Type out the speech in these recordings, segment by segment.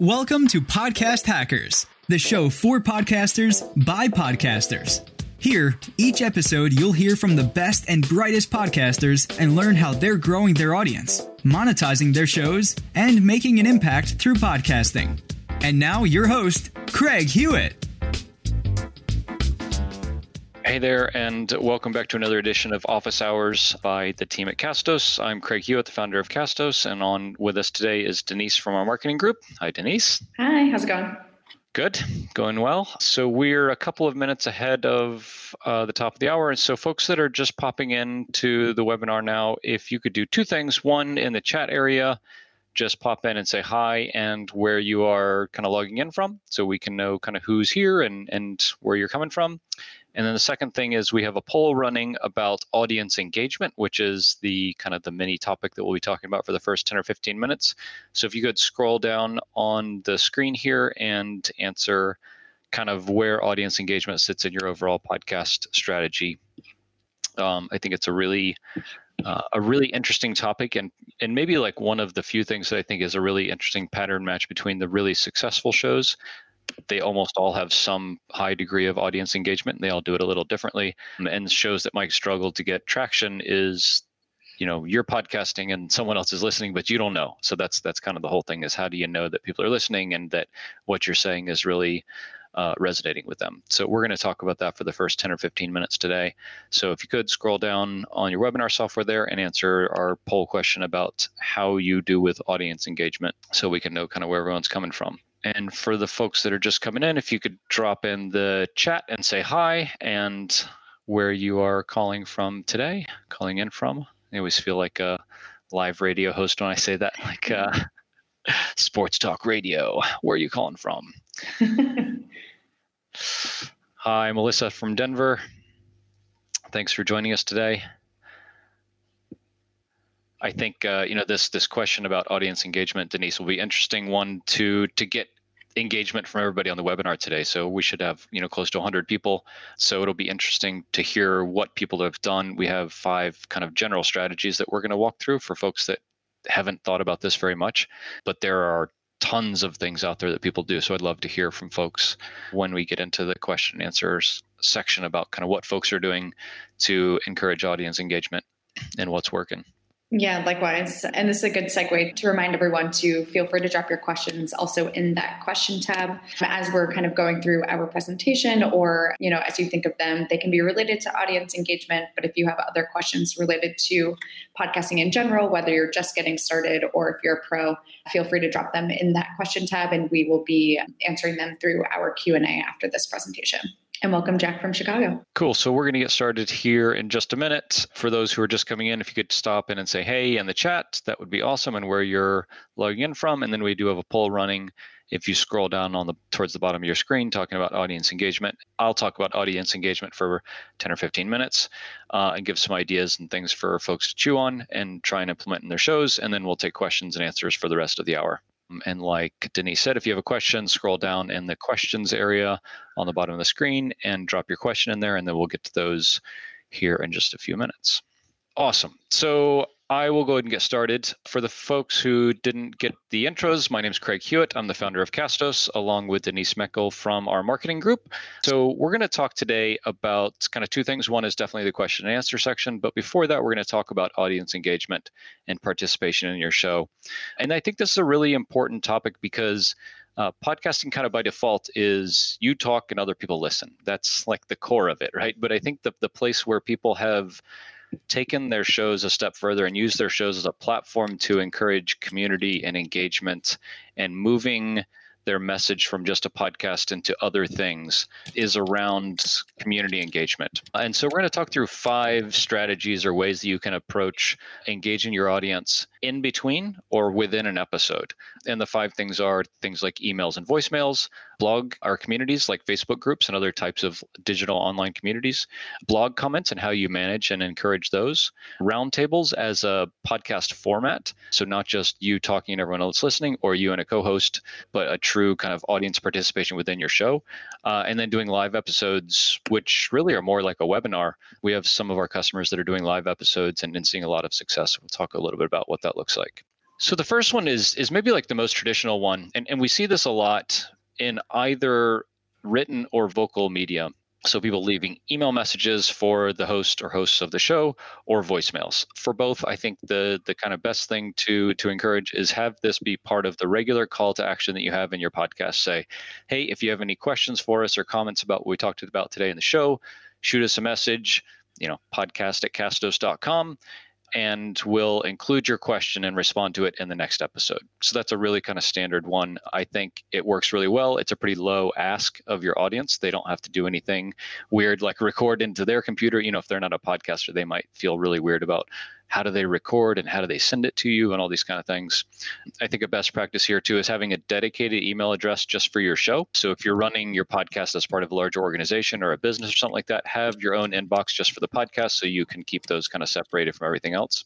Welcome to Podcast Hackers, the show for podcasters by podcasters. Here, each episode, you'll hear from the best and brightest podcasters and learn how they're growing their audience, monetizing their shows, and making an impact through podcasting. And now, your host, Craig Hewitt. Hey there, and welcome back to another edition of Office Hours by the team at Castos. I'm Craig Hewitt, the founder of Castos, and on with us today is Denise from our marketing group. Hi, Denise. Hi, how's it going? Good, going well. So we're a couple of minutes ahead of uh, the top of the hour. And so, folks that are just popping into the webinar now, if you could do two things one in the chat area, just pop in and say hi and where you are kind of logging in from so we can know kind of who's here and, and where you're coming from. And then the second thing is we have a poll running about audience engagement, which is the kind of the mini topic that we'll be talking about for the first 10 or 15 minutes. So if you could scroll down on the screen here and answer kind of where audience engagement sits in your overall podcast strategy. Um, I think it's a really uh, a really interesting topic and and maybe like one of the few things that I think is a really interesting pattern match between the really successful shows they almost all have some high degree of audience engagement. And they all do it a little differently. And shows that mike struggled to get traction is, you know, you're podcasting and someone else is listening, but you don't know. So that's that's kind of the whole thing is how do you know that people are listening and that what you're saying is really uh, resonating with them. So we're going to talk about that for the first 10 or 15 minutes today. So if you could scroll down on your webinar software there and answer our poll question about how you do with audience engagement so we can know kind of where everyone's coming from. And for the folks that are just coming in, if you could drop in the chat and say hi and where you are calling from today, calling in from. I always feel like a live radio host when I say that, like uh, sports talk radio. Where are you calling from? hi, Melissa from Denver. Thanks for joining us today. I think uh, you know this this question about audience engagement, Denise, will be interesting one to to get engagement from everybody on the webinar today. So we should have you know close to 100 people. So it'll be interesting to hear what people have done. We have five kind of general strategies that we're going to walk through for folks that haven't thought about this very much, but there are tons of things out there that people do. So I'd love to hear from folks when we get into the question and answers section about kind of what folks are doing to encourage audience engagement and what's working. Yeah, likewise. And this is a good segue to remind everyone to feel free to drop your questions also in that question tab as we're kind of going through our presentation or, you know, as you think of them, they can be related to audience engagement. But if you have other questions related to podcasting in general, whether you're just getting started or if you're a pro, feel free to drop them in that question tab and we will be answering them through our Q&A after this presentation and welcome Jack from Chicago. Cool. So we're going to get started here in just a minute. For those who are just coming in, if you could stop in and say hey in the chat, that would be awesome, and where you're logging in from. And then we do have a poll running. If you scroll down on the towards the bottom of your screen, talking about audience engagement, I'll talk about audience engagement for 10 or 15 minutes uh, and give some ideas and things for folks to chew on and try and implement in their shows. And then we'll take questions and answers for the rest of the hour. And like Denise said, if you have a question, scroll down in the questions area on the bottom of the screen and drop your question in there, and then we'll get to those here in just a few minutes. Awesome. So I will go ahead and get started. For the folks who didn't get the intros, my name is Craig Hewitt. I'm the founder of Castos, along with Denise Meckel from our marketing group. So we're going to talk today about kind of two things. One is definitely the question and answer section, but before that, we're going to talk about audience engagement and participation in your show. And I think this is a really important topic because uh, podcasting kind of by default is you talk and other people listen. That's like the core of it, right? But I think the, the place where people have taken their shows a step further and used their shows as a platform to encourage community and engagement and moving their message from just a podcast into other things is around community engagement. And so we're going to talk through five strategies or ways that you can approach engaging your audience in between or within an episode. And the five things are things like emails and voicemails, blog our communities like Facebook groups and other types of digital online communities, blog comments and how you manage and encourage those, roundtables as a podcast format. So not just you talking and everyone else listening or you and a co-host, but a true kind of audience participation within your show. Uh, and then doing live episodes, which really are more like a webinar. We have some of our customers that are doing live episodes and, and seeing a lot of success. We'll talk a little bit about what that looks like. So the first one is is maybe like the most traditional one, and and we see this a lot in either written or vocal media. So people leaving email messages for the host or hosts of the show or voicemails. For both, I think the the kind of best thing to to encourage is have this be part of the regular call to action that you have in your podcast. Say, hey, if you have any questions for us or comments about what we talked about today in the show, shoot us a message, you know, podcast at castos.com and we'll include your question and respond to it in the next episode. So that's a really kind of standard one. I think it works really well. It's a pretty low ask of your audience. They don't have to do anything weird like record into their computer. You know, if they're not a podcaster, they might feel really weird about how do they record and how do they send it to you and all these kind of things. I think a best practice here too is having a dedicated email address just for your show. So if you're running your podcast as part of a larger organization or a business or something like that, have your own inbox just for the podcast so you can keep those kind of separated from everything else.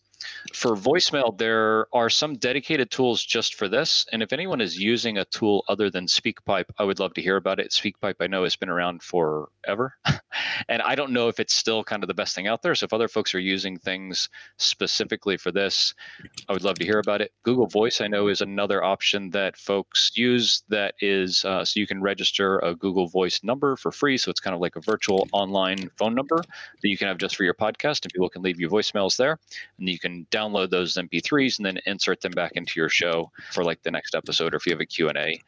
For voicemail, there are some dedicated tools just for this. And if anyone is using a tool other than SpeakPipe, I would love to hear about it. SpeakPipe, I know, has been around forever. and I don't know if it's still kind of the best thing out there. So if other folks are using things specifically for this, I would love to hear about it. Google Voice, I know, is another option that folks use that is uh, so you can register a Google Voice number for free. So it's kind of like a virtual online phone number that you can have just for your podcast, and people can leave you voicemails there. And you can download those MP3s and then insert them back into your show for like the next episode, or if you have a Q&A,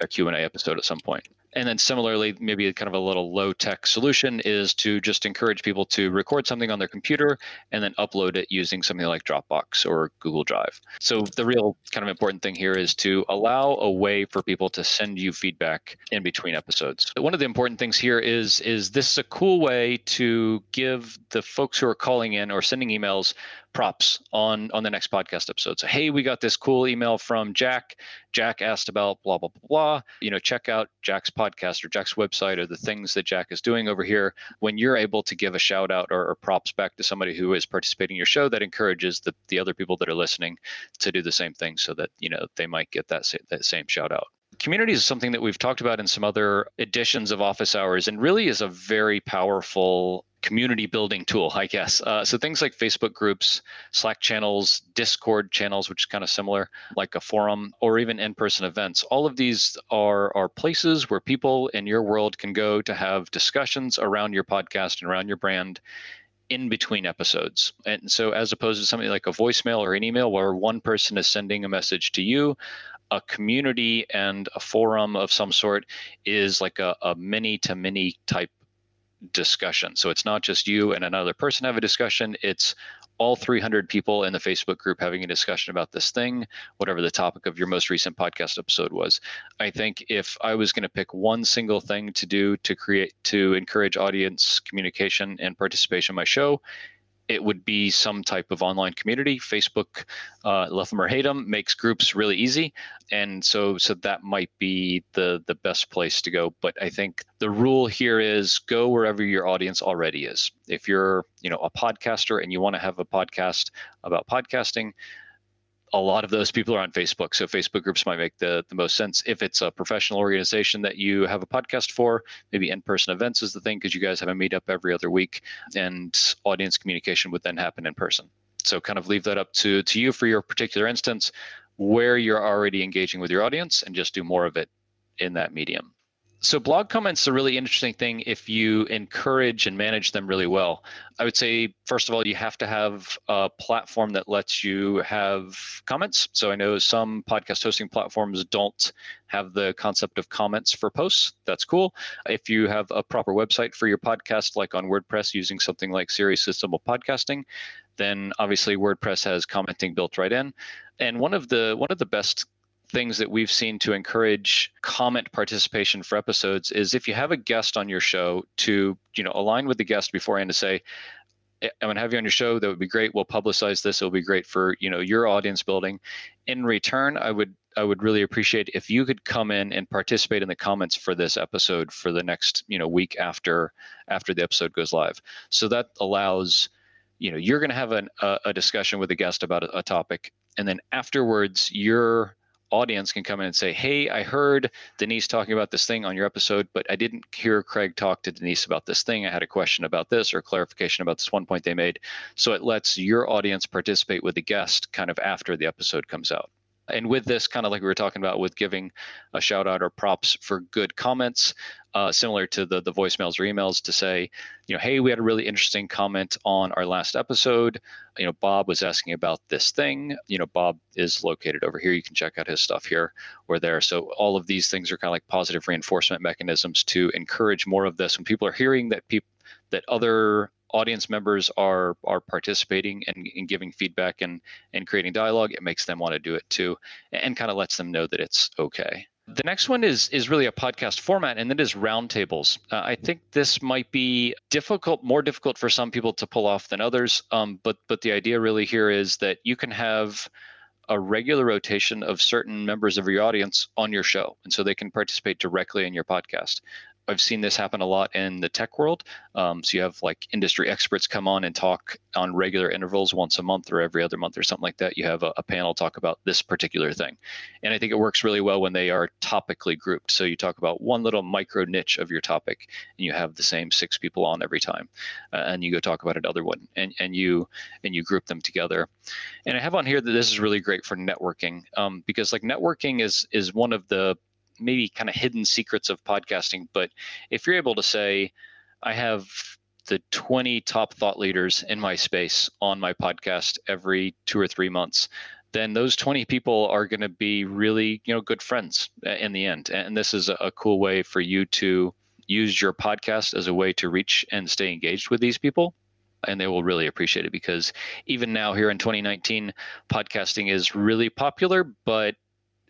a Q&A episode at some point. And then similarly, maybe kind of a little low tech solution is to just encourage people to record something on their computer and then upload it using something like Dropbox or Google Drive. So the real kind of important thing here is to allow a way for people to send you feedback in between episodes. One of the important things here is is this is a cool way to give the folks who are calling in or sending emails props on on the next podcast episode. So hey, we got this cool email from Jack. Jack asked about blah blah blah blah. You know, check out Jack's podcast or Jack's website or the things that Jack is doing over here. When you're able to give a shout out or, or props back to somebody who is participating in your show, that encourages the the other people that are listening to do the same thing, so that you know they might get that that same shout out communities is something that we've talked about in some other editions of office hours and really is a very powerful community building tool, I guess. Uh, so things like Facebook groups, Slack channels, Discord channels, which is kind of similar, like a forum, or even in-person events. All of these are are places where people in your world can go to have discussions around your podcast and around your brand in between episodes. And so as opposed to something like a voicemail or an email where one person is sending a message to you, a community and a forum of some sort is like a, many type discussion. So it's not just you and another person have a discussion, it's all 300 people in the Facebook group having a discussion about this thing, whatever the topic of your most recent podcast episode was. I think if I was going to pick one single thing to do to create, to encourage audience communication and participation in my show, it would be some type of online community. Facebook, uh, love them or hate them, makes groups really easy, and so so that might be the the best place to go. But I think the rule here is go wherever your audience already is. If you're you know a podcaster and you want to have a podcast about podcasting, a lot of those people are on Facebook. So Facebook groups might make the, the most sense. If it's a professional organization that you have a podcast for, maybe in-person events is the thing because you guys have a meetup every other week and audience communication would then happen in person. So kind of leave that up to, to you for your particular instance where you're already engaging with your audience and just do more of it in that medium so blog comments are really interesting thing if you encourage and manage them really well. I would say first of all you have to have a platform that lets you have comments. So I know some podcast hosting platforms don't have the concept of comments for posts. That's cool. If you have a proper website for your podcast like on WordPress using something like Seriously Simple Podcasting, then obviously WordPress has commenting built right in. And one of the one of the best things that we've seen to encourage comment participation for episodes is if you have a guest on your show to you know align with the guest beforehand to say I'm going to have you on your show. That would be great. We'll publicize this. It'll be great for you know your audience building. In return, I would I would really appreciate if you could come in and participate in the comments for this episode for the next you know week after after the episode goes live. So that allows you know you're going to have an, a, a discussion with a guest about a, a topic, and then afterwards you're audience can come in and say, Hey, I heard Denise talking about this thing on your episode, but I didn't hear Craig talk to Denise about this thing. I had a question about this or clarification about this one point they made. So it lets your audience participate with the guest kind of after the episode comes out. And with this, kind of like we were talking about with giving a shout out or props for good comments, uh, similar to the the voicemails or emails to say, you know, hey, we had a really interesting comment on our last episode. You know, Bob was asking about this thing. You know, Bob is located over here. You can check out his stuff here or there. So all of these things are kind of like positive reinforcement mechanisms to encourage more of this. When people are hearing that people that other audience members are are participating and, and giving feedback and and creating dialogue, it makes them want to do it too, and, and kind of lets them know that it's okay. The next one is is really a podcast format, and that is roundtables. Uh, I think this might be difficult, more difficult for some people to pull off than others. Um, but but the idea really here is that you can have a regular rotation of certain members of your audience on your show, and so they can participate directly in your podcast. I've seen this happen a lot in the tech world. Um, so you have like industry experts come on and talk on regular intervals once a month or every other month or something like that. You have a, a, panel talk about this particular thing. And I think it works really well when they are topically grouped. So you talk about one little micro niche of your topic and you have the same six people on every time. Uh, and you go talk about another one and, and you and you group them together. And I have on here that this is really great for networking um, because like networking is is one of the maybe kind of hidden secrets of podcasting. But if you're able to say, I have the 20 top thought leaders in my space on my podcast every two or three months then those 20 people are going to be really you know good friends uh, in the end and this is a cool way for you to use your podcast as a way to reach and stay engaged with these people and they will really appreciate it because even now here in 2019 podcasting is really popular but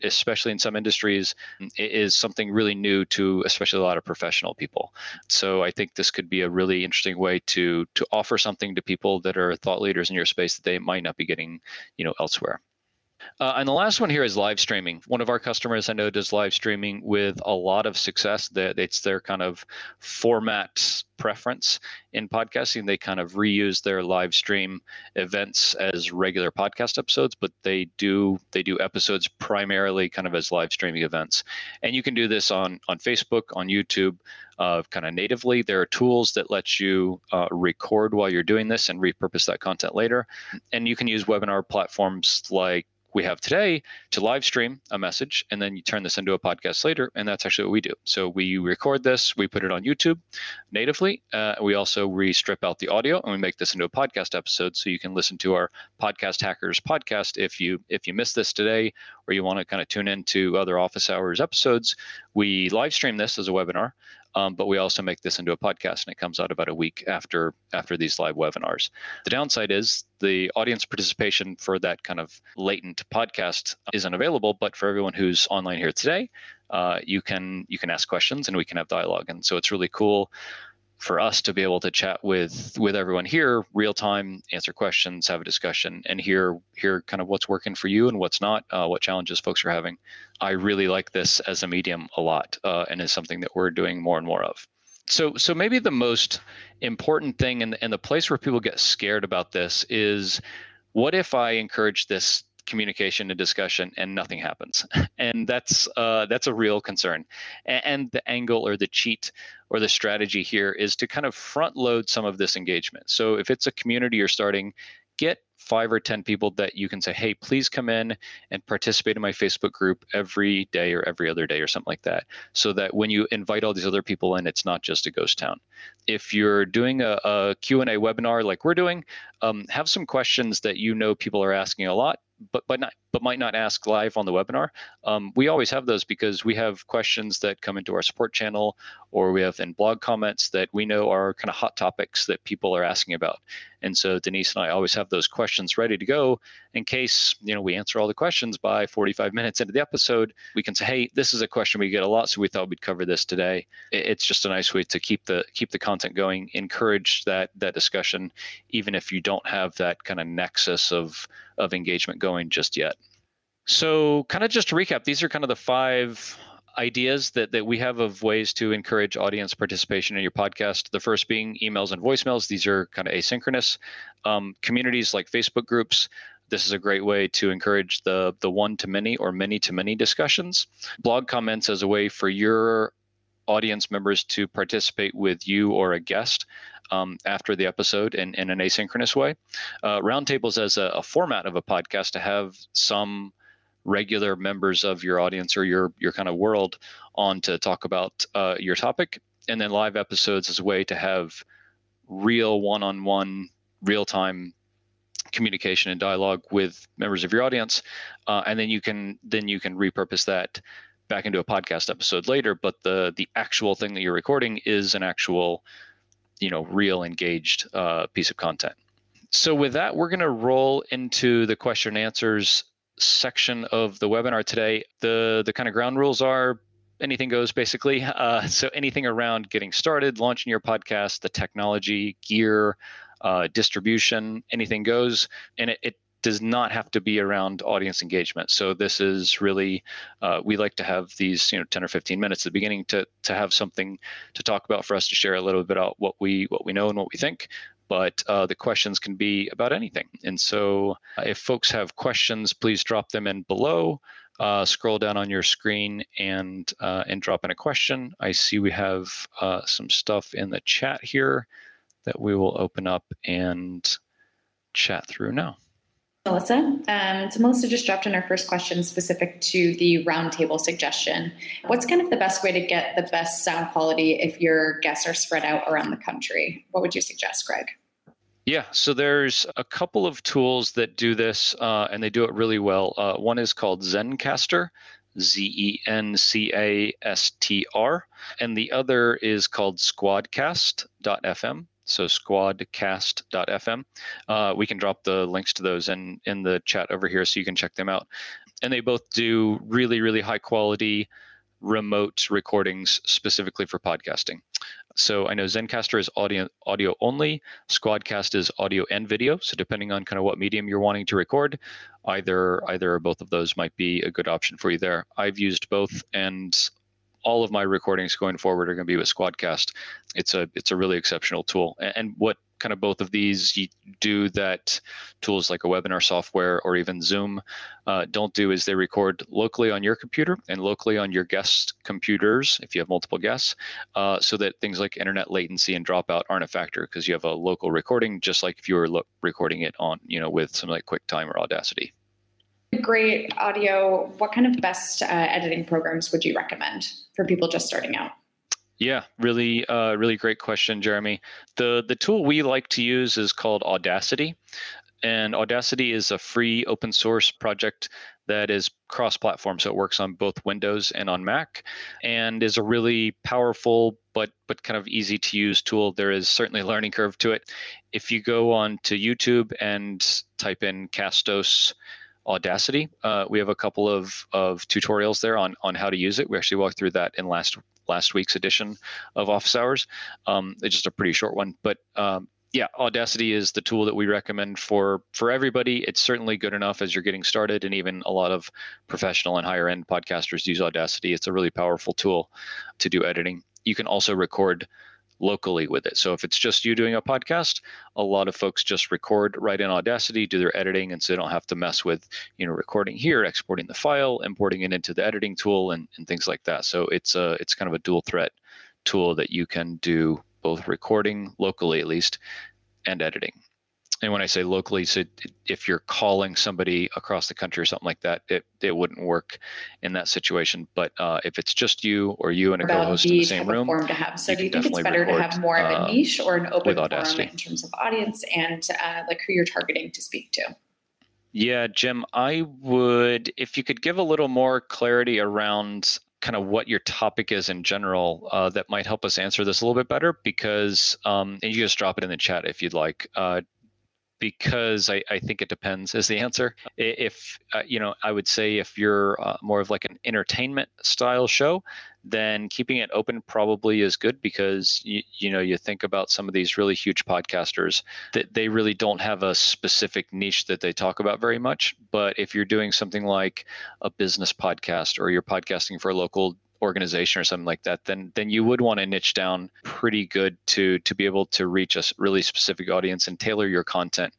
especially in some industries, is something really new to especially a lot of professional people. So I think this could be a really interesting way to to offer something to people that are thought leaders in your space that they might not be getting, you know, elsewhere. Uh, and the last one here is live streaming. One of our customers I know does live streaming with a lot of success. That it's their kind of format preference in podcasting. They kind of reuse their live stream events as regular podcast episodes, but they do they do episodes primarily kind of as live streaming events. And you can do this on on Facebook, on YouTube, uh, kind of natively. There are tools that let you uh, record while you're doing this and repurpose that content later. And you can use webinar platforms like we have today to live stream a message and then you turn this into a podcast later and that's actually what we do so we record this we put it on youtube natively uh, we also re-strip out the audio and we make this into a podcast episode so you can listen to our podcast hackers podcast if you if you missed this today or you want to kind of tune into other office hours episodes we live stream this as a webinar um, but we also make this into a podcast, and it comes out about a week after after these live webinars. The downside is the audience participation for that kind of latent podcast isn't available. But for everyone who's online here today, uh, you can you can ask questions and we can have dialogue, and so it's really cool for us to be able to chat with with everyone here real time answer questions have a discussion and hear hear kind of what's working for you and what's not uh, what challenges folks are having. I really like this as a medium a lot uh, and is something that we're doing more and more of. So so maybe the most important thing and, and the place where people get scared about this is what if i encourage this communication and discussion and nothing happens? And that's uh, that's a real concern. And, and, the angle or the cheat or the strategy here is to kind of front load some of this engagement so if it's a community you're starting get five or 10 people that you can say, hey, please come in and participate in my Facebook group every day or every other day or something like that. So that when you invite all these other people in, it's not just a ghost town. If you're doing a, a Q&A webinar like we're doing, um, have some questions that you know people are asking a lot but but not but might not ask live on the webinar. Um, we always have those because we have questions that come into our support channel, or we have in blog comments that we know are kind of hot topics that people are asking about. And so Denise and I always have those questions ready to go in case you know we answer all the questions by 45 minutes into the episode. We can say, hey, this is a question we get a lot, so we thought we'd cover this today. It's just a nice way to keep the keep the content going, encourage that that discussion, even if you don't have that kind of nexus of of engagement going just yet. So, kind of just to recap, these are kind of the five ideas that, that we have of ways to encourage audience participation in your podcast. The first being emails and voicemails. These are kind of asynchronous. Um, communities like Facebook groups. This is a great way to encourage the the one to many or many to many discussions. Blog comments as a way for your audience members to participate with you or a guest um, after the episode in, in an asynchronous way. Uh, roundtables as a, a, format of a podcast to have some regular members of your audience or your your kind of world on to talk about uh, your topic, and then live episodes as a way to have real one-on-one, real-time communication and dialogue with members of your audience, uh, and then you can then you can repurpose that back into a podcast episode later. But the the actual thing that you're recording is an actual, you know, real engaged uh, piece of content. So with that, we're going to roll into the question and answers section of the webinar today. The the kind of ground rules are anything goes basically. Uh, so anything around getting started, launching your podcast, the technology, gear, uh, distribution, anything goes, and it, it, does not have to be around audience engagement. So this is really uh, we like to have these you know 10 or 15 minutes at the beginning to to have something to talk about for us to share a little bit about what we what we know and what we think. But uh, the questions can be about anything. And so uh, if folks have questions, please drop them in below. Uh, scroll down on your screen and uh, and drop in a question. I see we have uh, some stuff in the chat here that we will open up and chat through now. Melissa. Um, so Melissa just dropped in our first question specific to the roundtable suggestion. What's kind of the best way to get the best sound quality if your guests are spread out around the country? What would you suggest, Craig? Yeah, so there's a couple of tools that do this, uh, and they do it really well. Uh, one is called Zencastr, Z E N C A S T R, and the other is called Squadcast.fm so squadcast.fm. Uh, we can drop the links to those in in the chat over here, so you can check them out. And they both do really, really high quality remote recordings specifically for podcasting. So I know Zencastr is audio audio only. Squadcast is audio and video. So depending on kind of what medium you're wanting to record, either either or both of those might be a good option for you there. I've used both and all of my recordings going forward are going to be with Squadcast. It's a it's a really exceptional tool. And what kind of both of these do that tools like a webinar software or even Zoom uh, don't do is they record locally on your computer and locally on your guest computers if you have multiple guests, uh, so that things like internet latency and dropout aren't a factor because you have a local recording, just like if you were lo- recording it on you know with something like QuickTime or Audacity great audio, what kind of best uh, editing programs would you recommend for people just starting out? Yeah, really, uh, really great question, Jeremy. The the tool we like to use is called Audacity, and Audacity is a free open source project that is cross-platform, so it works on both Windows and on Mac, and is a really powerful but but kind of easy to use tool. There is certainly a learning curve to it. If you go on to YouTube and type in Castos Audacity. Uh, we have a couple of, of tutorials there on, on how to use it. We actually walked through that in last last week's edition of Office Hours. Um, it's just a pretty short one, but um, yeah, Audacity is the tool that we recommend for for everybody. It's certainly good enough as you're getting started, and even a lot of professional and higher end podcasters use Audacity. It's a really powerful tool to do editing. You can also record locally with it. So if it's just you doing a podcast, a lot of folks just record right in Audacity, do their editing, and so they don't have to mess with, you know, recording here, exporting the file, importing it into the editing tool, and, and things like that. So it's a it's kind of a dual threat tool that you can do both recording locally at least and editing and when I say locally, so if you're calling somebody across the country or something like that, it, it wouldn't work in that situation. But uh, if it's just you or you and a co-host in the same room, form to have. So do you think it's better to have more of a uh, niche or an open forum in terms of audience and uh, like who you're targeting to speak to? Yeah, Jim, I would if you could give a little more clarity around kind of what your topic is in general uh, that might help us answer this a little bit better because um, and you just drop it in the chat if you'd like uh, because I, I think it depends is the answer. If, uh, you know, I would say if you're uh, more of like an entertainment style show, then keeping it open probably is good because you, you know you think about some of these really huge podcasters that they really don't have a specific niche that they talk about very much but if you're doing something like a business podcast or you're podcasting for a local organization or something like that, then then you would want to niche down pretty good to to be able to reach a really specific audience and tailor your content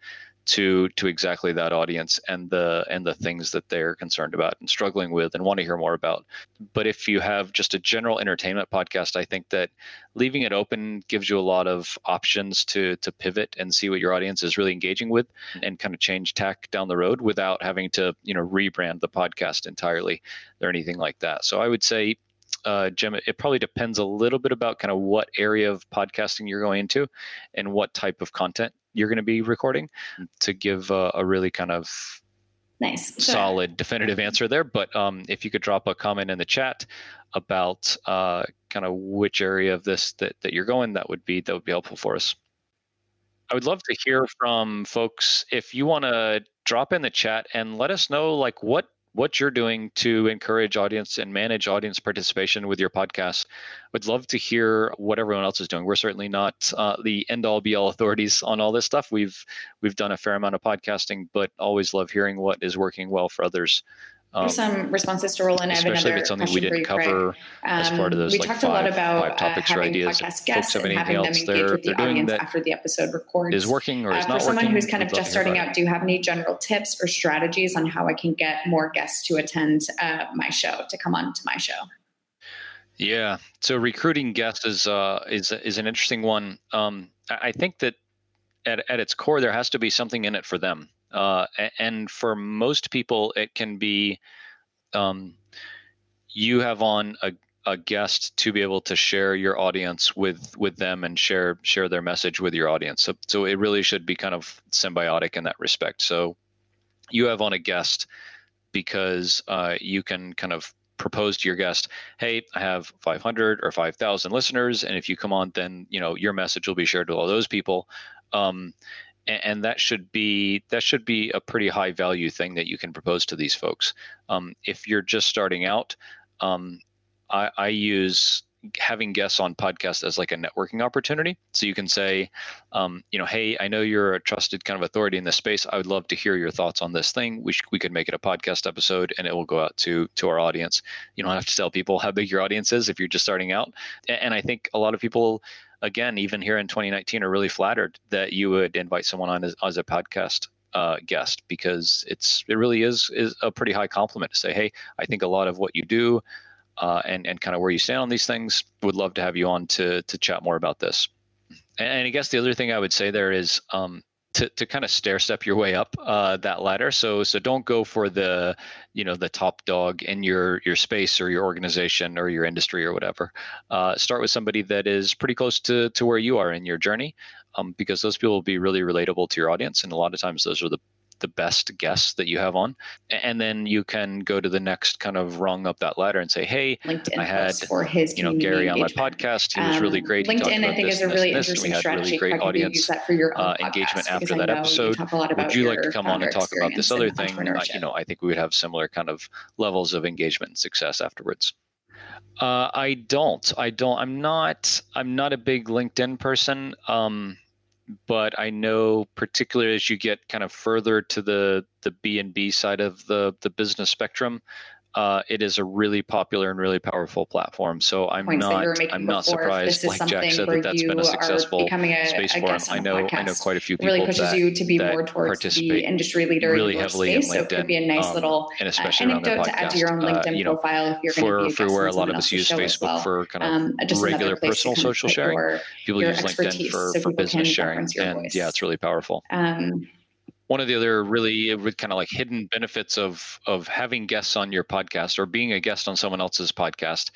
to to exactly that audience and the and the things that they're concerned about and struggling with and want to hear more about. But if you have just a general entertainment podcast i think that leaving it open gives you a lot of options to to pivot and see what your audience is really engaging with and kind of change tack down the road without having to you know rebrand the podcast entirely or anything like that. So i would say uh, Jim, it probably depends a little bit about kind of what area of podcasting you're going into and what type of content you're going to be recording to give a, a really kind of nice. Solid definitive answer there. But um, if you could drop a comment in the chat about uh, kind of which area of this that, that you're going that would be that would be helpful for us. I would love to hear from folks. If you want to drop in the chat and let us know like what what you're doing to encourage audience and manage audience participation with your podcast. Would love to hear what everyone else is doing. We're certainly not uh, the end all be all authorities on all this stuff. We've we've done a fair amount of podcasting, but always love hearing what is working well for others. Um, some responses to roll in. I have especially if it's something we didn't cover um, as part of those we like talked five, a lot about five topics uh, or ideas. podcast guests folks have and anything having else them engage they're, with the they're doing audience that after the episode records. is working or is uh, not for someone working, who's kind of just starting out, do you have any general tips or strategies on how I can get more guests to attend uh, my show to come on to my show? Yeah. So recruiting guests is uh, is is an interesting one. Um, I think that at at its core there has to be something in it for them, uh, and for most people it can be um, you have on a, a guest to be able to share your audience with with them and share share their message with your audience. So so it really should be kind of symbiotic in that respect. So you have on a guest because uh, you can kind of propose to your guest, hey, I have 500 or 5,000 listeners, and if you come on, then you know your message will be shared with all those people. Um, and, that should be that should be a pretty high value thing that you can propose to these folks. Um, if you're just starting out, um, I, I use having guests on podcasts as like a networking opportunity. So you can say, um, you know, hey, I know you're a trusted kind of authority in this space. I would love to hear your thoughts on this thing. We sh- we could make it a podcast episode, and it will go out to to our audience. You don't have to tell people how big your audience is if you're just starting out. And I think a lot of people. Again, even here in 2019, are really flattered that you would invite someone on as, as a podcast uh, guest because it's it really is is a pretty high compliment to say, hey, I think a lot of what you do uh, and and kind of where you stand on these things. Would love to have you on to to chat more about this. And I guess the other thing I would say there is um, to to kind of stair step your way up uh, that ladder. So so don't go for the you know the top dog in your your space or your organization or your industry or whatever. Uh, start with somebody that is pretty close to to where you are in your journey, um, because those people will be really relatable to your audience, and a lot of times those are the the best guests that you have on. And then you can go to the next kind of rung up that ladder and say hey LinkedIn i had for his you know gary on my podcast. He was really Um, great. LinkedIn, I think, this is a really this interesting we had strategy. really great audience use that for your own uh, engagement after that episode. talk a lot about would you like to come on and talk about this other thing? Uh, you know i think we would have similar kind of levels of engagement and success afterwards. Uh, i don't. I don't i'm not i'm not a big linkedin person. Um, but I know particularly as you get kind of further to the the B and B side of the the business spectrum, uh, it is a really popular and really powerful platform. So I'm points not I'm not surprised, like Jack said, that that's been a successful becoming a, space a for him. I know I know quite a few people really pushes that you to be more towards the industry leader really in heavily in space. So it could be a nice um, little and uh, especially their anecdote to add to your own. Uh, LinkedIn you know, profile if you're going for to be for where a lot of us use Facebook well. for kind of Um, just regular personal social sharing. People use LinkedIn for for business sharing, and yeah, it's really powerful Um, one of the other really kind of like hidden benefits of of having guests on your podcast or being a guest on someone else's podcast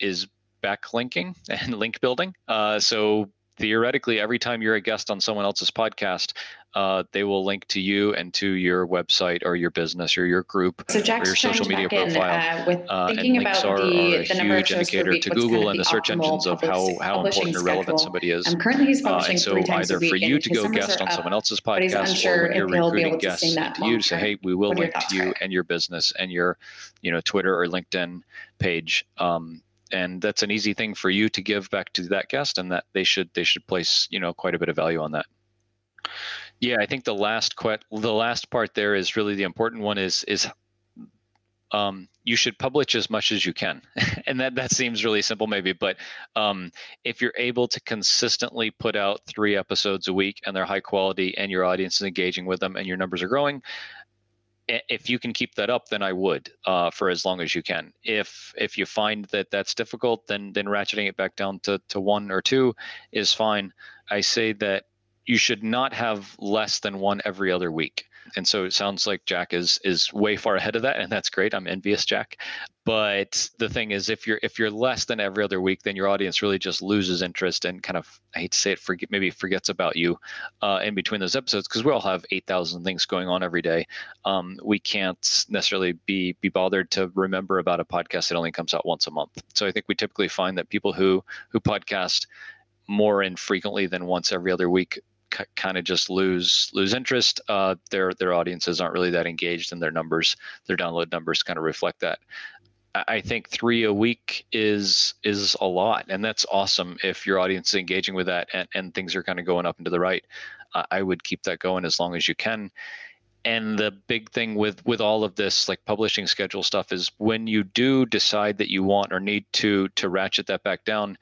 is backlinking and link building. Uh, so theoretically, every time you're a guest on someone else's podcast, uh, they will link to you and to your website or your business or your group So or Jack's your social media back in, profile. uh, with Uh, and thinking links about are, the, are a the huge indicator week, to Google and the search engines of how, how important or relevant somebody is. Um, currently, he's Uh, publishing and so three times either a week. for you and to go guest on up, someone else's podcast or when you're recruiting to guests sustain to you to say, hey, we will What are your link to you and your business and your, you know, Twitter or LinkedIn page. Um, and that's an easy thing for you to give back to that guest and that they should they should place you know quite a bit of value on that yeah i think the last the last part there is really the important one is is um, you should publish as much as you can. and that, that seems really simple, maybe, but um, if you're able to consistently put out three episodes a week and they're high quality and your audience is engaging with them and your numbers are growing, if you can keep that up, then I would uh, for as long as you can. If if you find that that's difficult, then then ratcheting it back down to to one or two is fine. I say that you should not have less than one every other week and so it sounds like Jack is is way far ahead of that, and that's great. I'm envious, Jack. But the thing is, if you're if you're less than every other week, then your audience really just loses interest and kind of I hate to say it, forget maybe forgets about you uh, in between those episodes because we all have eight thousand things going on every day. Um, we can't necessarily be be bothered to remember about a podcast that only comes out once a month. So I think we typically find that people who who podcast more infrequently than once every other week k- kind of just lose lose interest. Uh, their their audiences aren't really that engaged, and their numbers, their download numbers, kind of reflect that. I think three a week is is a lot, and that's awesome if your audience is engaging with that and, and things are kind of going up and to the right. Uh, I would keep that going as long as you can. And the big thing with with all of this like publishing schedule stuff is when you do decide that you want or need to to ratchet that back down,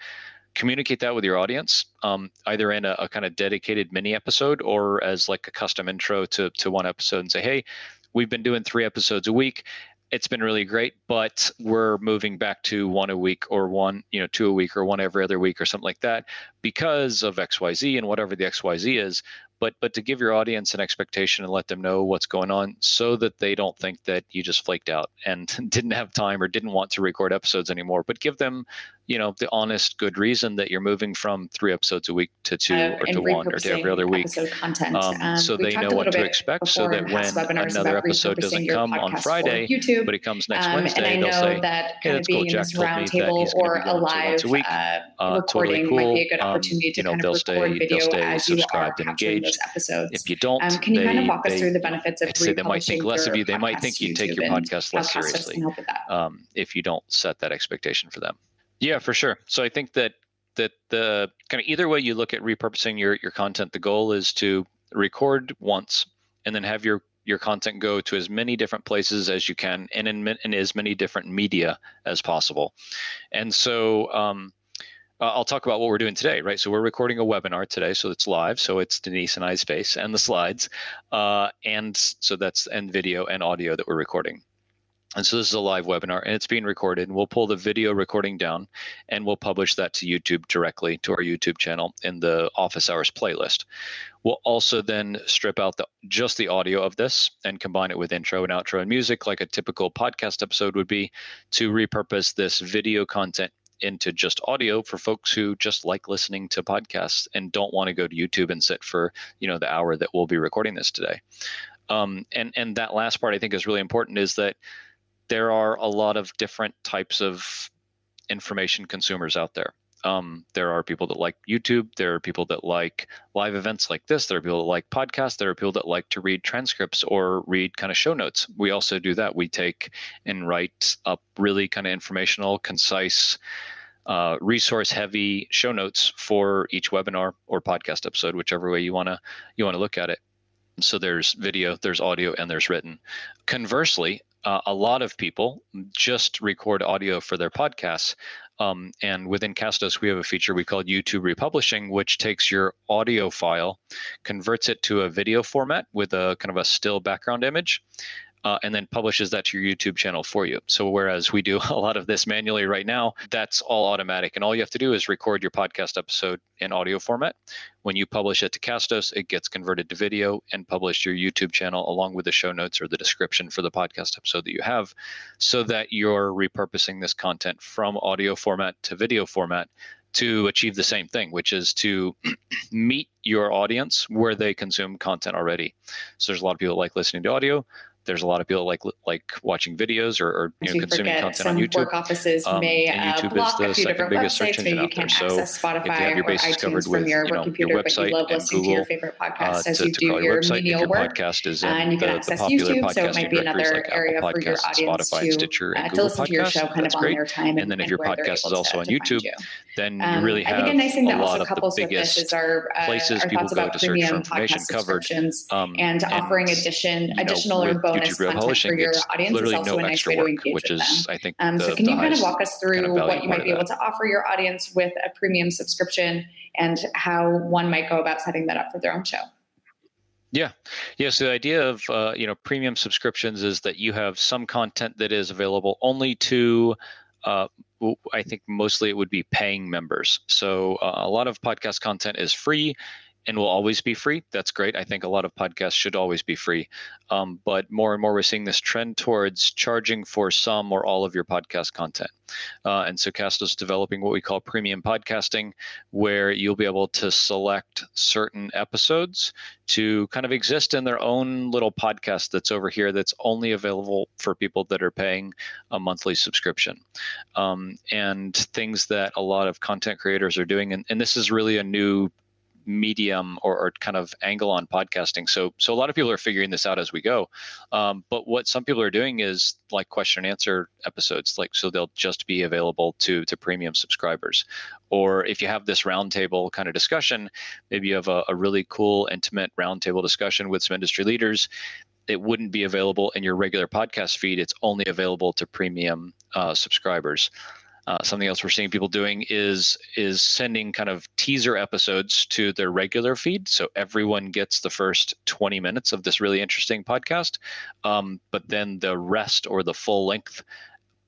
communicate that with your audience um, either in a, a, kind of dedicated mini episode or as like a custom intro to, to one episode and say hey we've been doing three episodes a week. It's been really great but we're moving back to one a week or one you know two a week or one every other week or something like that because of xyz and whatever the xyz is. But but to give your audience an expectation and let them know what's going on so that they don't think that you just flaked out and didn't have time or didn't want to record episodes anymore but give them you know the honest good reason that you're moving from three episodes a week to two uh, or to one or to every other week content. Um, um, so they know what to expect so that when another episode doesn't come on friday YouTube, but it comes next um, wednesday they'll say that hey that's cool jack told me that he's or a live a week. Uh, uh, totally cool. might be a good um, opportunity to you know, kind of record stay, video stay as you are and engaged. episodes. If you don't, um, can you kind of walk us through the benefits of they might think less of you. They might think you take your podcast less seriously um, if you don't set that expectation for them. Yeah, for sure. So I think that that the kind of either way you look at repurposing your your content, the goal is to record once and then have your your content go to as many different places as you can and in, in as many different media as possible. And so um, I'll talk about what we're doing today, right? So we're recording a webinar today, so it's live. So it's Denise and I's face and the slides, uh, and so that's and video and audio that we're recording. And so this is a live webinar and it's being recorded. And we'll pull the video recording down and we'll publish that to YouTube directly to our YouTube channel in the office hours playlist. We'll also then strip out the just the audio of this and combine it with intro and outro and music like a typical podcast episode would be to repurpose this video content into just audio for folks who just like listening to podcasts and don't want to go to YouTube and sit for, you know, the hour that we'll be recording this today. Um, and and that last part I think is really important is that there are a lot of different types of information consumers out there. Um, there are people that like YouTube. There are people that like live events like this. There are people that like podcasts. There are people that like to read transcripts or read kind of show notes. We also do that. We take and write up really kind of informational, concise, uh, resource-heavy show notes for each webinar or podcast episode, whichever way you wanna you wanna look at it. So there's video, there's audio, and there's written. Conversely, uh, a lot of people just record audio for their podcasts. Um, and within Castos, we have a feature we call YouTube Republishing, which takes your audio file, converts it to a video format with a kind of a still background image, uh, and then publishes that to your YouTube channel for you. So whereas we do a lot of this manually right now, that's all automatic, and all you have to do is record your podcast episode in audio format. When you publish it to Castos, it gets converted to video and published to your YouTube channel along with the show notes or the description for the podcast episode that you have, so that you're repurposing this content from audio format to video format to achieve the same thing, which is to meet your audience where they consume content already. So there's a lot of people like listening to audio there's a lot of people like like watching videos or, or you know consuming content on YouTube. Work offices um, may uh, YouTube block is the second biggest search engine out there. So Spotify if you have your bases covered with your, you know, your website you and Google your favorite podcast uh, to, to call your website, your work, podcast is in and you can the, access the popular YouTube, so it might be another like area Apple for your Podcasts, audience Spotify, to, Stitcher, and uh, Google listen to your show kind of on their time. And then if your podcast is also on YouTube, then you um, really have a nice thing a that lot of the biggest uh, places people go to search for information covered. And offering addition additional or with bonus YouTube content for your audience is also a nice way work, to engage which with is, them. I think, um, the, so can you kind of walk us through kind of what you might be able to offer your audience with a premium subscription and how one might go about setting that up for their own show? Yeah, yeah. So the idea of uh, you know premium subscriptions is that you have some content that is available only to. Uh, I think mostly it would be paying members. So uh, a lot of podcast content is free and will always be free. That's great. I think a lot of podcasts should always be free. Um, but more and more, we're seeing this trend towards charging for some or all of your podcast content. Uh, and so Castos is developing what we call premium podcasting, where you'll be able to select certain episodes to kind of exist in their own little podcast that's over here that's only available for people that are paying a monthly subscription. Um, and things that a lot of content creators are doing, and, and this is really a new medium or, or, kind of angle on podcasting. So so a lot of people are figuring this out as we go. Um, but what some people are doing is like question and answer episodes, like so they'll just be available to to premium subscribers. Or if you have this roundtable kind of discussion, maybe you have a, a really cool, intimate roundtable discussion with some industry leaders it wouldn't be available in your regular podcast feed. It's only available to premium uh, subscribers. Uh, something else we're seeing people doing is is sending kind of teaser episodes to their regular feed, so everyone gets the first 20 minutes of this really interesting podcast, um, but then the rest or the full length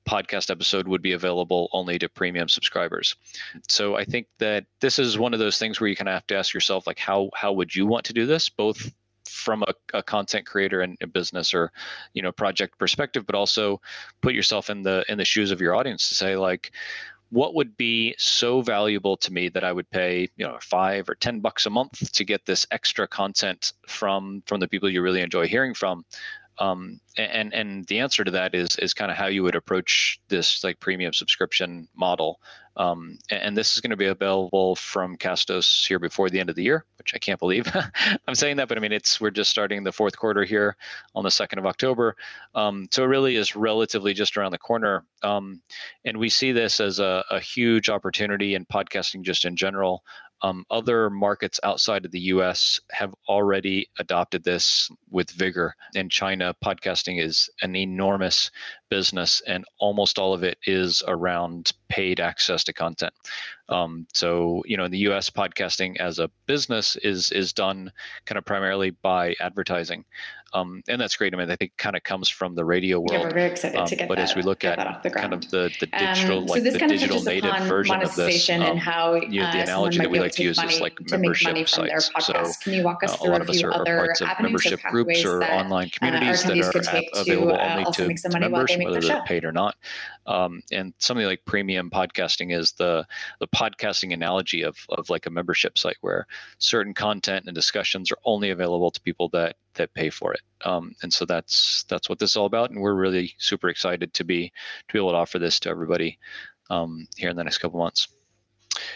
podcast episode would be available only to premium subscribers. So I think that this is one of those things where you kind of have to ask yourself, like, how how would you want to do this, both from a, a content creator and a business or you know project perspective but also put yourself in the in the shoes of your audience to say like what would be so valuable to me that I would pay, you know, five or ten bucks a month to get this extra content from from the people you really enjoy hearing from? Um, and and the answer to that is is kind of how you would approach this like premium subscription model um, and this is going to be available from Castos here before the end of the year, which I can't believe I'm saying that, but I mean it's we're just starting the fourth quarter here on the second of October, um, so it really is relatively just around the corner. Um, and we see this as a, a huge opportunity in podcasting just in general. Um, other markets outside of the US have already adopted this with vigor. In China, podcasting is an enormous business, and almost all of it is around paid access to content. Um, so, you know, in the U.S., podcasting as a business is is done kind of primarily by advertising, um, and that's great. I mean, I think kind of comes from the radio world. Yeah, we're very excited um, to get But that, as we look at kind of the the digital, um, like so the digital native version of this, and um, how you know, the uh, analogy that we like to use is like membership make money from sites. So Can you walk us uh, through a lot of us are, parts of membership groups or online communities uh, that are available to, uh, only to, to members, they make whether they're paid or not. Um, and something like premium podcasting is the the podcasting analogy of of like a membership site where certain content and discussions are only available to people that that pay for it. Um, and so that's that's what this is all about. And we're really super excited to be to be able to offer this to everybody um, here in the next couple months.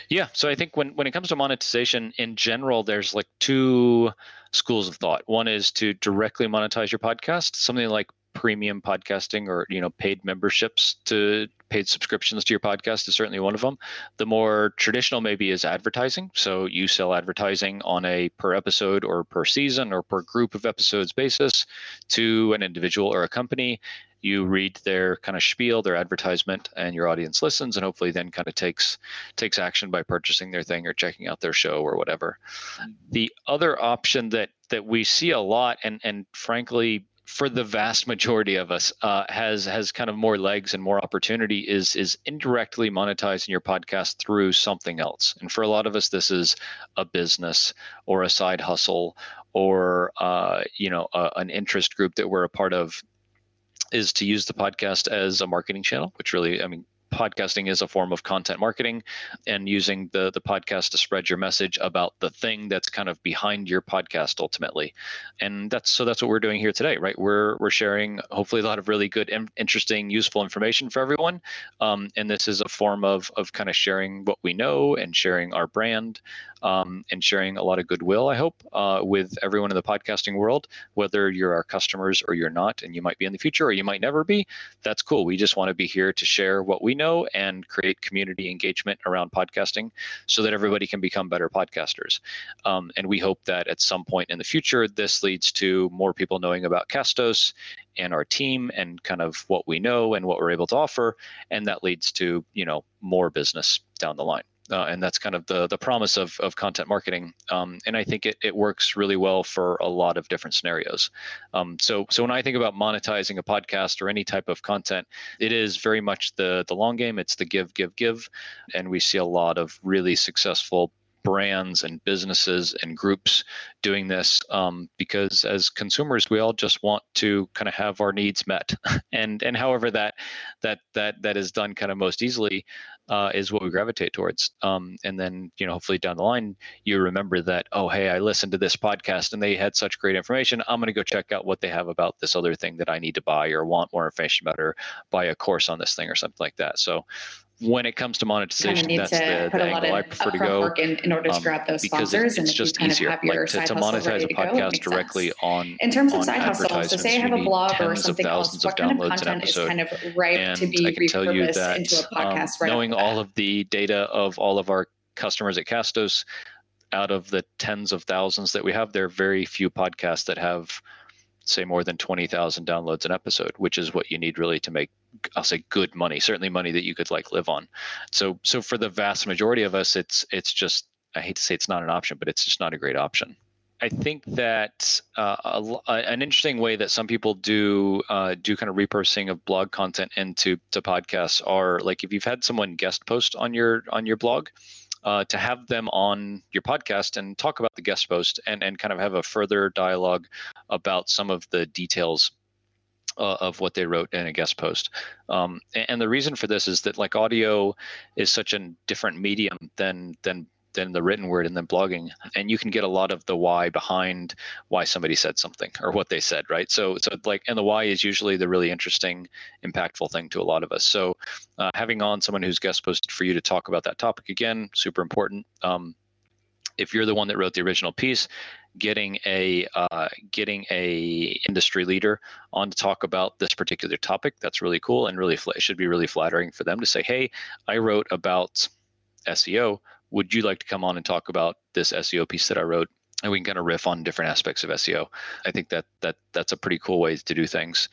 Yeah, so I think when when it comes to monetization in general, there's like two schools of thought. One is to directly monetize your podcast, something like premium podcasting or you know paid memberships to paid subscriptions to your podcast is certainly one of them. The more traditional maybe is advertising. So you sell advertising on a per episode or per season or per group of episodes basis to an individual or a company. You read their kind of spiel their advertisement and your audience listens and hopefully then kind of takes takes action by purchasing their thing or checking out their show or whatever. Mm-hmm. The other option that that we see a lot and and frankly for the vast majority of us uh, has has kind of more legs and more opportunity is is indirectly monetizing your podcast through something else. And for a lot of us this is a business or a side hustle or uh, you know a, an interest group that we're a part of is to use the podcast as a marketing channel which really i mean podcasting is a form of content marketing and using the the podcast to spread your message about the thing that's kind of behind your podcast ultimately. And that's so that's what we're doing here today right? We're we're sharing hopefully a lot of really good interesting useful information for everyone. Um, and this is a form of of kind of sharing what we know and sharing our brand um, and sharing a lot of goodwill, I hope, uh, with everyone in the podcasting world, whether you're our customers or you're not, and you might be in the future or you might never be. That's cool. We just want to be here to share what we know and create community engagement around podcasting so that everybody can become better podcasters. Um, and we hope that at some point in the future, this leads to more people knowing about Castos and our team and kind of what we know and what we're able to offer and that leads to you know more business down the line uh, and that's kind of the the promise of, of content marketing. Um, and i think it, it works really well for a lot of different scenarios. Um, so so when i think about monetizing a podcast or any type of content it is very much the the long game. It's the give give give. And we see a lot of really successful brands and businesses and groups doing this um, because as consumers we all just want to kind of have our needs met. And and however that that that that is done kind of most easily uh, is what we gravitate towards. Um, and then you know hopefully down the line you remember that oh hey i listened to this podcast and they had such great information. I'm going to go check out what they have about this other thing that i need to buy or want more information about or buy a course on this thing or something like that. So when it comes to monetization, that's the, the angle I prefer to go. In, in order to um, grab those sponsors, it's, it's just easier. Like to, to monetize a podcast directly on in terms of side hustles. So say I have a blog or something else, what kind of content is kind of ripe to be repurposed that, into a podcast? Um, knowing all of the data of all of our customers at Castos, out of the tens of thousands that we have, there are very few podcasts that have say more than 20,000 downloads an episode, which is what you need really to make I'll say good money, certainly money that you could like live on. So so for the vast majority of us it's it's just I hate to say it's not an option, but it's just not a great option. I think that uh, a, an interesting way that some people do uh, do kind of repurposing of blog content into to podcasts are like if you've had someone guest post on your on your blog, uh, to have them on your podcast and talk about the guest post and, and kind of have a further dialogue about some of the details uh, of what they wrote in a guest post. Um, and, and, the reason for this is that like audio is such a different medium than than than the written word and then blogging and you can get a lot of the why behind why somebody said something or what they said right? So so like and the why is usually the really interesting impactful thing to a lot of us. So uh, having on someone who's guest posted for you to talk about that topic again super important. Um, if you're the one that wrote the original piece getting a uh, getting a industry leader on to talk about this particular topic that's really cool and really fl- should be really flattering for them to say hey i wrote about seo would you like to come on and talk about this SEO piece that I wrote? And we can kind of riff on different aspects of SEO. I think that that that's a pretty cool way to do things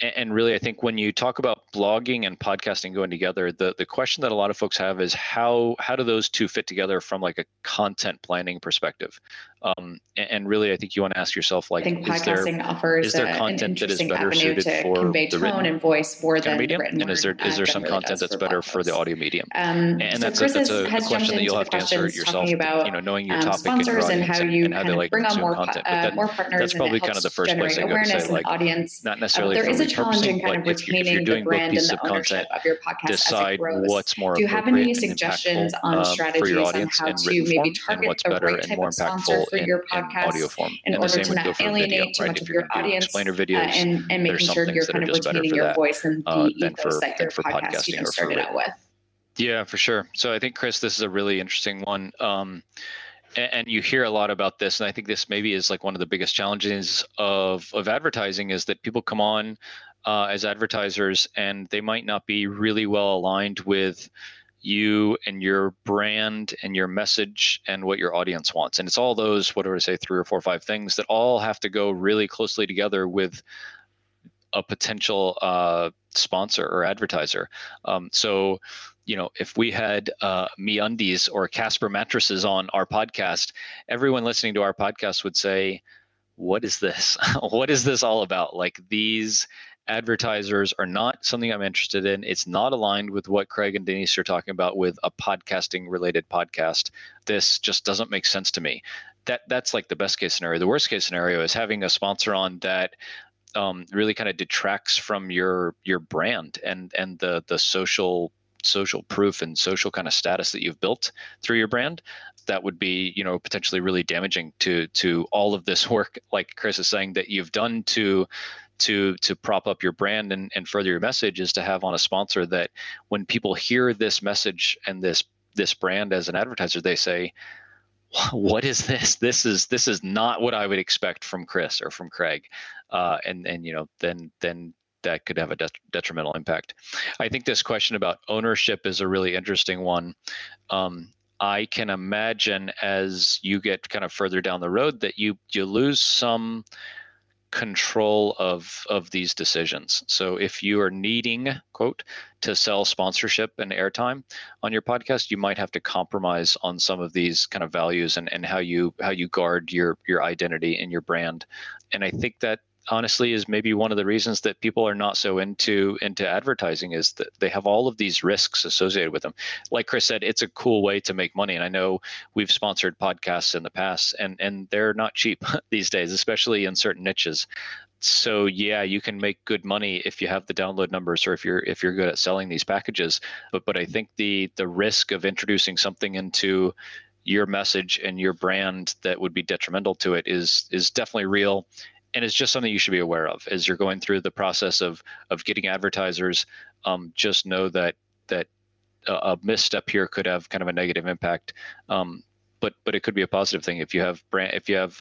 and really i think when you talk about blogging and podcasting going together the, the question that a lot of folks have is how how do those two fit together from like a content planning perspective um, and, really i think you want to ask yourself like I think podcasting there, offers is there content that is better suited for convey the written and voice more than medium? written and is there is there some content that's better for the audio medium? Um, and so that's, Chris a, that's a, a question that you'll have to answer yourself about, you know knowing your um, topic sponsors and, and how you and how they like bring on more, content but uh, more partners that's probably kind of the first place I go to say like audience. not necessarily there is a challenge in kind of retaining the brand and the ownership of your podcast decide what's more do you have any suggestions on strategies on how to maybe target the right type of sponsor for your podcast audio form. in and order to not alienate too much of your audience uh, videos, and, and making sure you're kind of retaining your voice and the ethos that your podcast you know, started out with. Yeah, for sure. So I think Chris, this is a really interesting one. Um, and you hear a lot about this and i think this maybe is like one of the biggest challenges of of advertising is that people come on uh, as advertisers and they might not be really well aligned with you and your brand and your message and what your audience wants. And it's all those, what do I say, three or four or five things that all have to go really closely together with a potential uh, sponsor or advertiser. Um, so, you know, if we had uh, MeUndies or Casper mattresses on our podcast, everyone listening to our podcast would say, "What is this? what is this all about?" Like these advertisers are not something I'm interested in. It's not aligned with what Craig and Denise are talking about with a podcasting related podcast. This just doesn't make sense to me. That that's like the best case scenario. The worst case scenario is having a sponsor on that um, really kind of detracts from your your brand and and the the social social proof and social kind of status that you've built through your brand that would be you know potentially really damaging to to all of this work like chris is saying that you've done to to to prop up your brand and, and further your message is to have on a sponsor that when people hear this message and this this brand as an advertiser they say what is this? This is this is not what I would expect from Chris or from Craig, uh, and and you know then then that could have a de- detrimental impact. I think this question about ownership is a really interesting one. Um, I can imagine as you get kind of further down the road that you you lose some control of of these decisions. So if you are needing quote to sell sponsorship and airtime on your podcast, you might have to compromise on some of these kind of values and, and how you how you guard your your identity and your brand. And I think that honestly is maybe one of the reasons that people are not so into into advertising is that they have all of these risks associated with them. Like chris said it's a cool way to make money and i know we've sponsored podcasts in the past and and they're not cheap these days especially in certain niches. So yeah you can make good money if you have the download numbers or if you're if you're good at selling these packages but but i think the the risk of introducing something into your message and your brand that would be detrimental to it is is definitely real and it's just something you should be aware of as you're going through the process of of getting advertisers. Um, just know that that a, misstep here could have kind of a negative impact, um, but but it could be a positive thing if you have brand if you have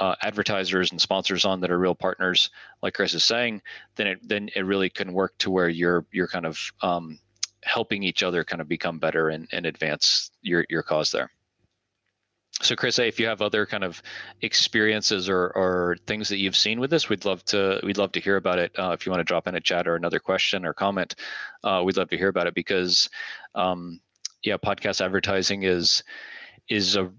uh, advertisers and sponsors on that are real partners, like Chris is saying, then it then it really can work to where you're you're kind of um, helping each other kind of become better and, and advance your your cause there so chris if you have other kind of experiences or, or things that you've seen with this we'd love to we'd love to hear about it uh, if you want to drop in a chat or another question or comment uh, we'd love to hear about it because um, yeah podcast advertising is is a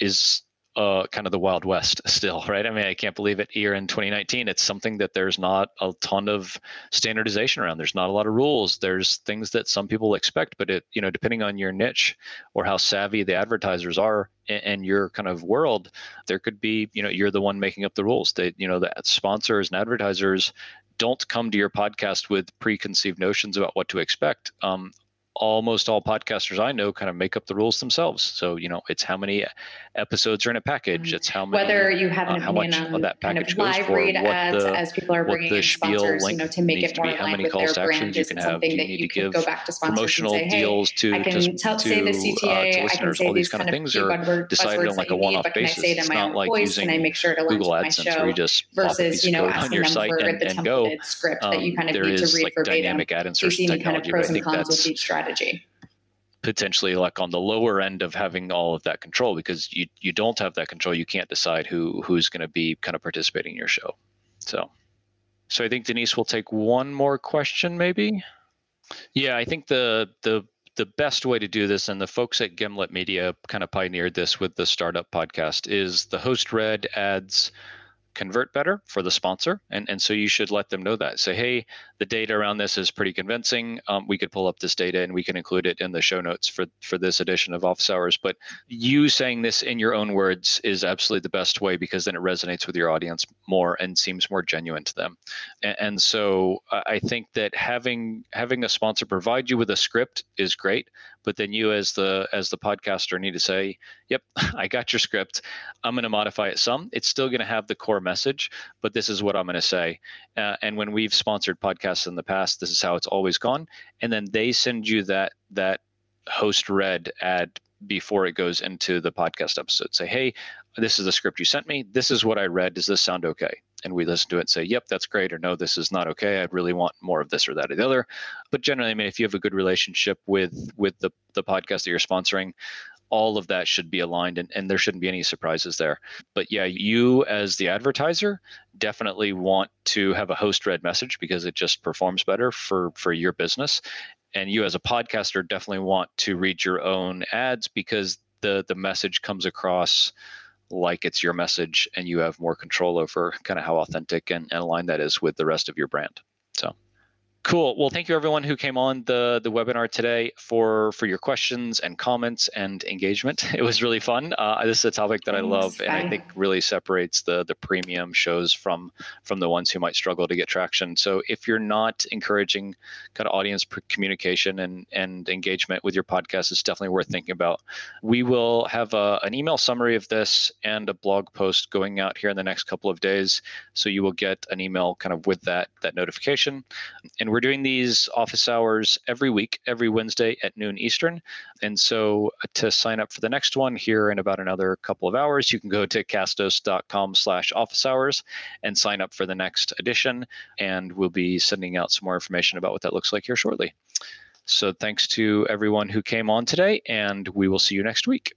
is uh, kind of the wild west still, right? I mean, I can't believe it here in 2019. It's something that there's not a ton of standardization around. There's not a lot of rules. There's things that some people expect, but it, you know, depending on your niche or how savvy the advertisers are and your kind of world, there could be, you know, you're the one making up the rules. That you know, the sponsors and advertisers don't come to your podcast with preconceived notions about what to expect. Um, almost all podcasters I know kind of make up the rules themselves. So, you know, it's how many episodes are in a package. It's how many, whether you have an uh, opinion on that kind of live read ads the, as people are bringing in sponsors, you know, to make it more how many with calls their brand. You can have. Do you need to give go back to promotional say, hey, deals to, I can to, tell, to, say the CTA, uh, I can say all these kind of things are decided on like a one-off basis. It's not like using can I make sure to Google AdSense where you just versus, you know, asking them for the templated script that you kind of need to read verbatim. Dynamic ad insertion technology, pros and cons with each strategy strategy potentially like on the lower end of having all of that control because you you don't have that control you can't decide who who's going to be kind of participating in your show so so i think denise will take one more question maybe yeah i think the the the best way to do this and the folks at gimlet media kind of pioneered this with the startup podcast is the host read ads convert better for the sponsor. And, and so you should let them know that. Say, hey, the data around this is pretty convincing. Um, we could pull up this data and we can include it in the show notes for, for this edition of Office Hours. But you saying this in your own words is absolutely the best way because then it resonates with your audience more and seems more genuine to them. And, and so I think that having having a sponsor provide you with a script is great, but then you as the as the podcaster need to say, "Yep, I got your script. I'm going to modify it some. It's still going to have the core message, but this is what I'm going to say." Uh, and when we've sponsored podcasts in the past, this is how it's always gone. And then they send you that that host read ad before it goes into the podcast episode. Say, "Hey, this is the script you sent me. This is what I read. Does this sound okay?" and we listen to it and say, yep, that's great, or no, this is not okay. I'd really want more of this or that or the other. But generally, I mean, if you have a good relationship with with the the podcast that you're sponsoring, all of that should be aligned and, and there shouldn't be any surprises there. But yeah, you as the advertiser definitely want to have a host read message because it just performs better for for your business. And you as a podcaster definitely want to read your own ads because the the message comes across like it's your message and you have more control over kind of how authentic and, and aligned that is with the rest of your brand. So Cool. Well, thank you everyone who came on the the webinar today for for your questions and comments and engagement. It was really fun. Uh, this is a topic that Thanks. I love, and I think really separates the the premium shows from from the ones who might struggle to get traction. So if you're not encouraging kind of audience communication and and engagement with your podcast, it's definitely worth thinking about. We will have a, an email summary of this and a blog post going out here in the next couple of days, so you will get an email kind of with that that notification. And we're doing these office hours every week, every Wednesday at noon Eastern. And so uh, to sign up for the next one here in about another couple of hours, you can go to castos.com slash office hours and sign up for the next edition. And we'll be sending out some more information about what that looks like here shortly. So thanks to everyone who came on today, and we will see you next week.